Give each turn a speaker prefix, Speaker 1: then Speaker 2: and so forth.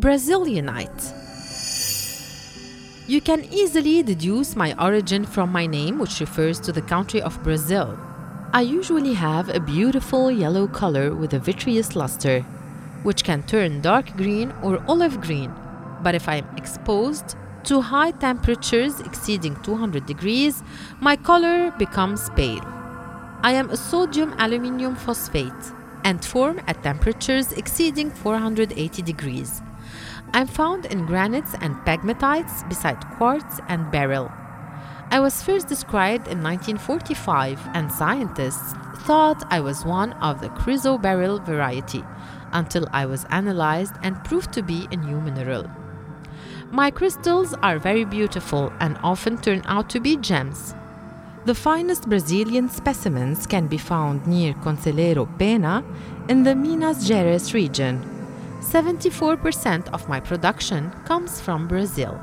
Speaker 1: Brazilianite. You can easily deduce my origin from my name, which refers to the country of Brazil. I usually have a beautiful yellow color with a vitreous luster, which can turn dark green or olive green. But if I am exposed to high temperatures exceeding 200 degrees, my color becomes pale. I am a sodium aluminium phosphate and form at temperatures exceeding 480 degrees. I'm found in granites and pegmatites beside quartz and beryl. I was first described in 1945, and scientists thought I was one of the chrysoberyl variety until I was analyzed and proved to be a new mineral. My crystals are very beautiful and often turn out to be gems. The finest Brazilian specimens can be found near Conselheiro Pena in the Minas Gerais region. 74% of my production comes from Brazil.